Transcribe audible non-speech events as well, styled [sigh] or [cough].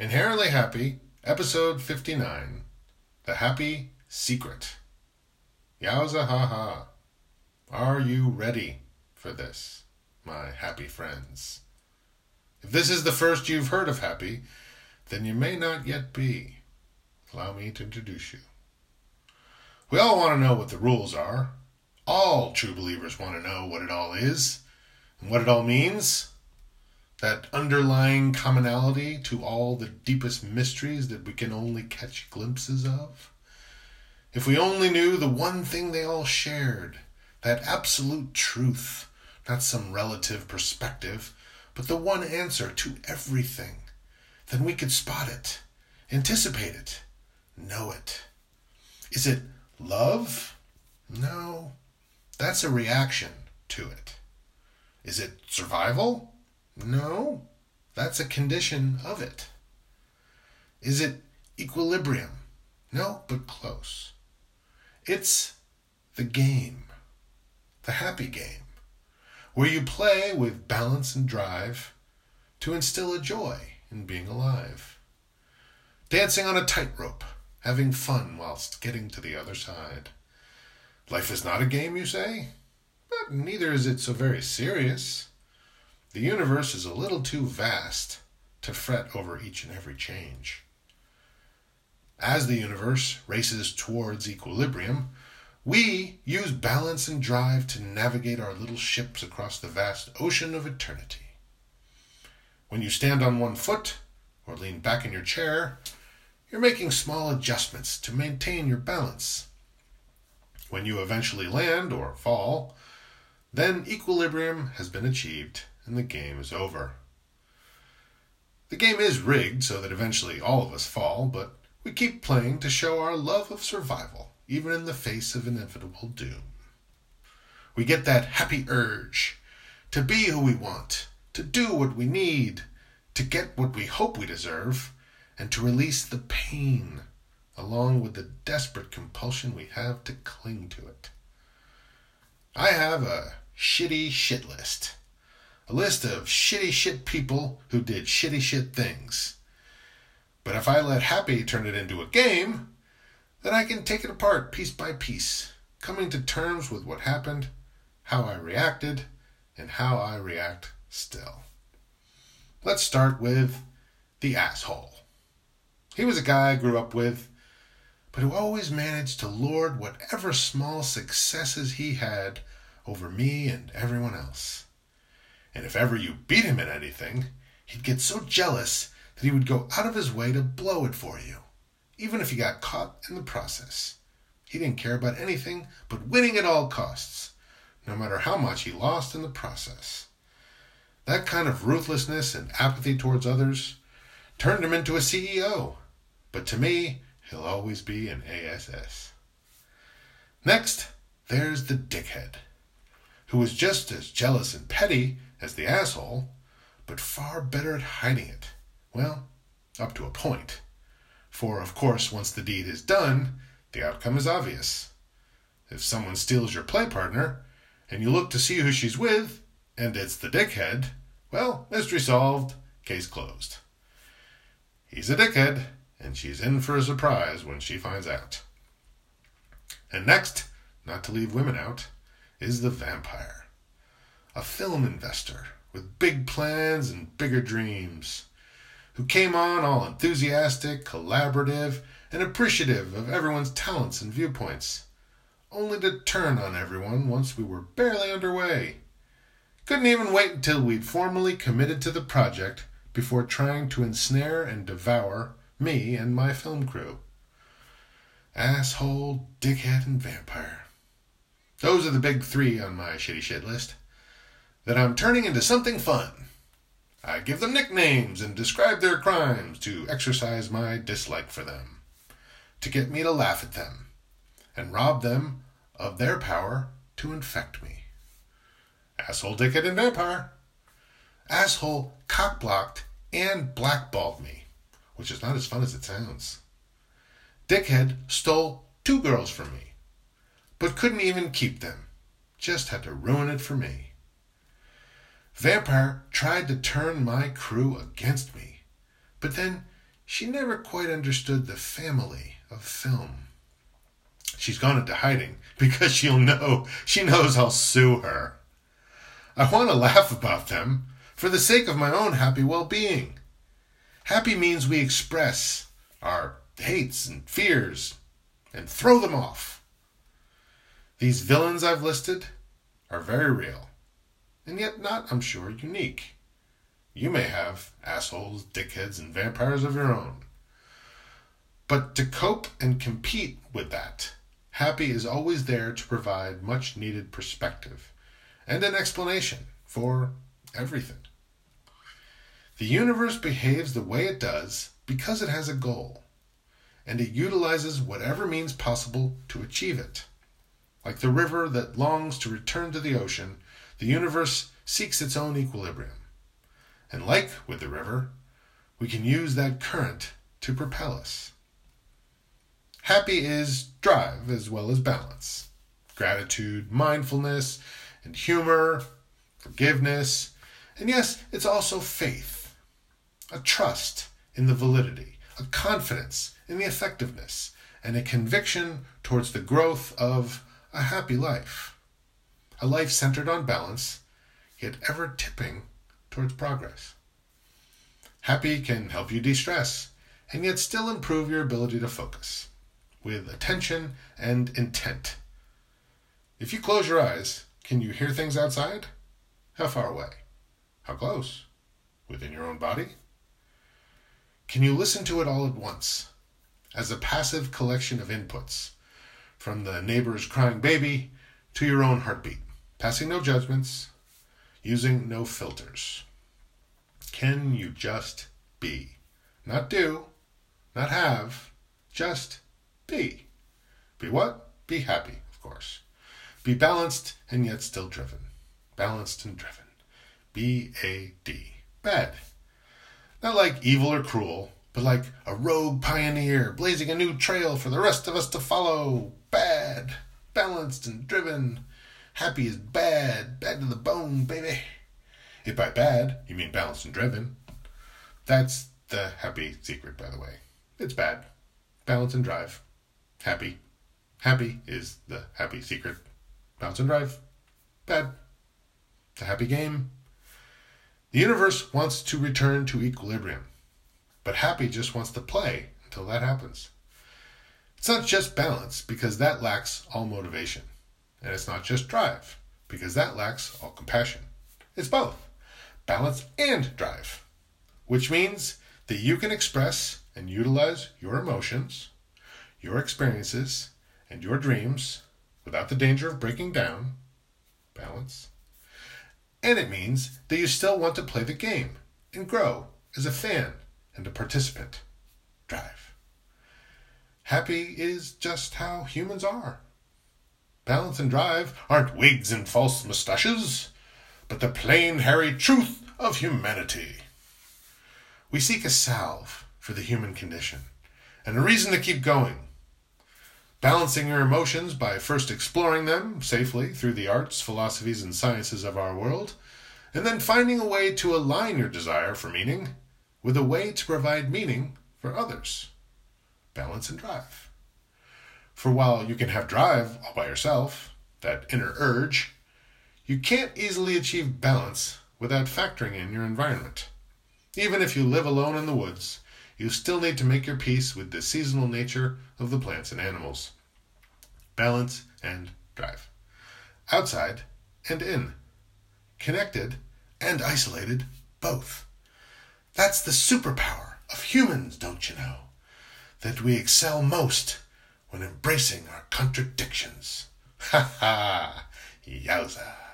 Inherently Happy, Episode 59 The Happy Secret. Yowza ha ha. Are you ready for this, my happy friends? If this is the first you've heard of Happy, then you may not yet be. Allow me to introduce you. We all want to know what the rules are. All true believers want to know what it all is and what it all means that underlying commonality to all the deepest mysteries that we can only catch glimpses of? If we only knew the one thing they all shared, that absolute truth, not some relative perspective, but the one answer to everything, then we could spot it, anticipate it, know it. Is it love? No, that's a reaction to it. Is it survival? No, that's a condition of it. Is it equilibrium? No, but close. It's the game, the happy game, where you play with balance and drive to instill a joy in being alive. Dancing on a tightrope, having fun whilst getting to the other side. Life is not a game, you say? But neither is it so very serious. The universe is a little too vast to fret over each and every change. As the universe races towards equilibrium, we use balance and drive to navigate our little ships across the vast ocean of eternity. When you stand on one foot or lean back in your chair, you're making small adjustments to maintain your balance. When you eventually land or fall, then equilibrium has been achieved and the game is over. The game is rigged so that eventually all of us fall, but we keep playing to show our love of survival, even in the face of inevitable doom. We get that happy urge to be who we want, to do what we need, to get what we hope we deserve, and to release the pain, along with the desperate compulsion we have to cling to it. I have a shitty shit list a list of shitty shit people who did shitty shit things. But if I let Happy turn it into a game, then I can take it apart piece by piece, coming to terms with what happened, how I reacted, and how I react still. Let's start with the asshole. He was a guy I grew up with, but who always managed to lord whatever small successes he had over me and everyone else and if ever you beat him at anything, he'd get so jealous that he would go out of his way to blow it for you, even if he got caught in the process. He didn't care about anything but winning at all costs, no matter how much he lost in the process. That kind of ruthlessness and apathy towards others turned him into a CEO, but to me, he'll always be an ASS. Next, there's the dickhead, who was just as jealous and petty as the asshole, but far better at hiding it. Well, up to a point. For, of course, once the deed is done, the outcome is obvious. If someone steals your play partner, and you look to see who she's with, and it's the dickhead, well, mystery solved, case closed. He's a dickhead, and she's in for a surprise when she finds out. And next, not to leave women out, is the vampire a film investor with big plans and bigger dreams, who came on all enthusiastic, collaborative, and appreciative of everyone's talents and viewpoints, only to turn on everyone once we were barely underway. Couldn't even wait until we'd formally committed to the project before trying to ensnare and devour me and my film crew. Asshole, dickhead, and vampire. Those are the big three on my shitty shit list that I'm turning into something fun. I give them nicknames and describe their crimes to exercise my dislike for them, to get me to laugh at them, and rob them of their power to infect me. Asshole, dickhead, and vampire. Asshole cockblocked and blackballed me, which is not as fun as it sounds. Dickhead stole two girls from me, but couldn't even keep them, just had to ruin it for me. Vampire tried to turn my crew against me, but then she never quite understood the family of film. She's gone into hiding [laughs] because she'll know she knows I'll sue her. I want to laugh about them for the sake of my own happy well being. Happy means we express our hates and fears and throw them off. These villains I've listed are very real, and yet not, I'm sure, unique. You may have assholes, dickheads, and vampires of your own. But to cope and compete with that, Happy is always there to provide much needed perspective and an explanation for everything. The universe behaves the way it does because it has a goal, and it utilizes whatever means possible to achieve it. Like the river that longs to return to the ocean, the universe seeks its own equilibrium. And like with the river, we can use that current to propel us. Happy is drive as well as balance, gratitude, mindfulness, and humor, forgiveness, and yes, it's also faith, a trust in the validity, a confidence in the effectiveness, and a conviction towards the growth of a happy life. A life centered on balance, yet ever tipping towards progress. Happy can help you de stress and yet still improve your ability to focus with attention and intent. If you close your eyes, can you hear things outside? How far away? How close? Within your own body? Can you listen to it all at once, as a passive collection of inputs, from the neighbor's crying baby to your own heartbeat, passing no judgments, using no filters? Can you just be? Not do, not have, just be. Be what? Be happy, of course. Be balanced and yet still driven. Balanced and driven. B A D. Bad. Not like evil or cruel, but like a rogue pioneer blazing a new trail for the rest of us to follow. Bad. Balanced and driven. Happy is bad. Bad to the bone, baby. If by bad you mean balanced and driven, that's the happy secret, by the way. It's bad. Balance and drive. Happy. Happy is the happy secret. Bounce and drive. Bad. It's a happy game. The universe wants to return to equilibrium, but happy just wants to play until that happens. It's not just balance, because that lacks all motivation. And it's not just drive, because that lacks all compassion. It's both balance and drive, which means that you can express and utilize your emotions your experiences and your dreams without the danger of breaking down, balance. And it means that you still want to play the game and grow as a fan and a participant. Drive. Happy is just how humans are. Balance and drive aren't wigs and false mustaches, but the plain, hairy truth of humanity. We seek a salve for the human condition and a reason to keep going balancing your emotions by first exploring them safely through the arts, philosophies, and sciences of our world, and then finding a way to align your desire for meaning with a way to provide meaning for others. Balance and drive. For while you can have drive all by yourself, that inner urge, you can't easily achieve balance without factoring in your environment. Even if you live alone in the woods, you still need to make your peace with the seasonal nature of the plants and animals. Balance and drive. Outside and in. Connected and isolated, both. That's the superpower of humans, don't you know? That we excel most when embracing our contradictions. [laughs] Ha ha! Yowza!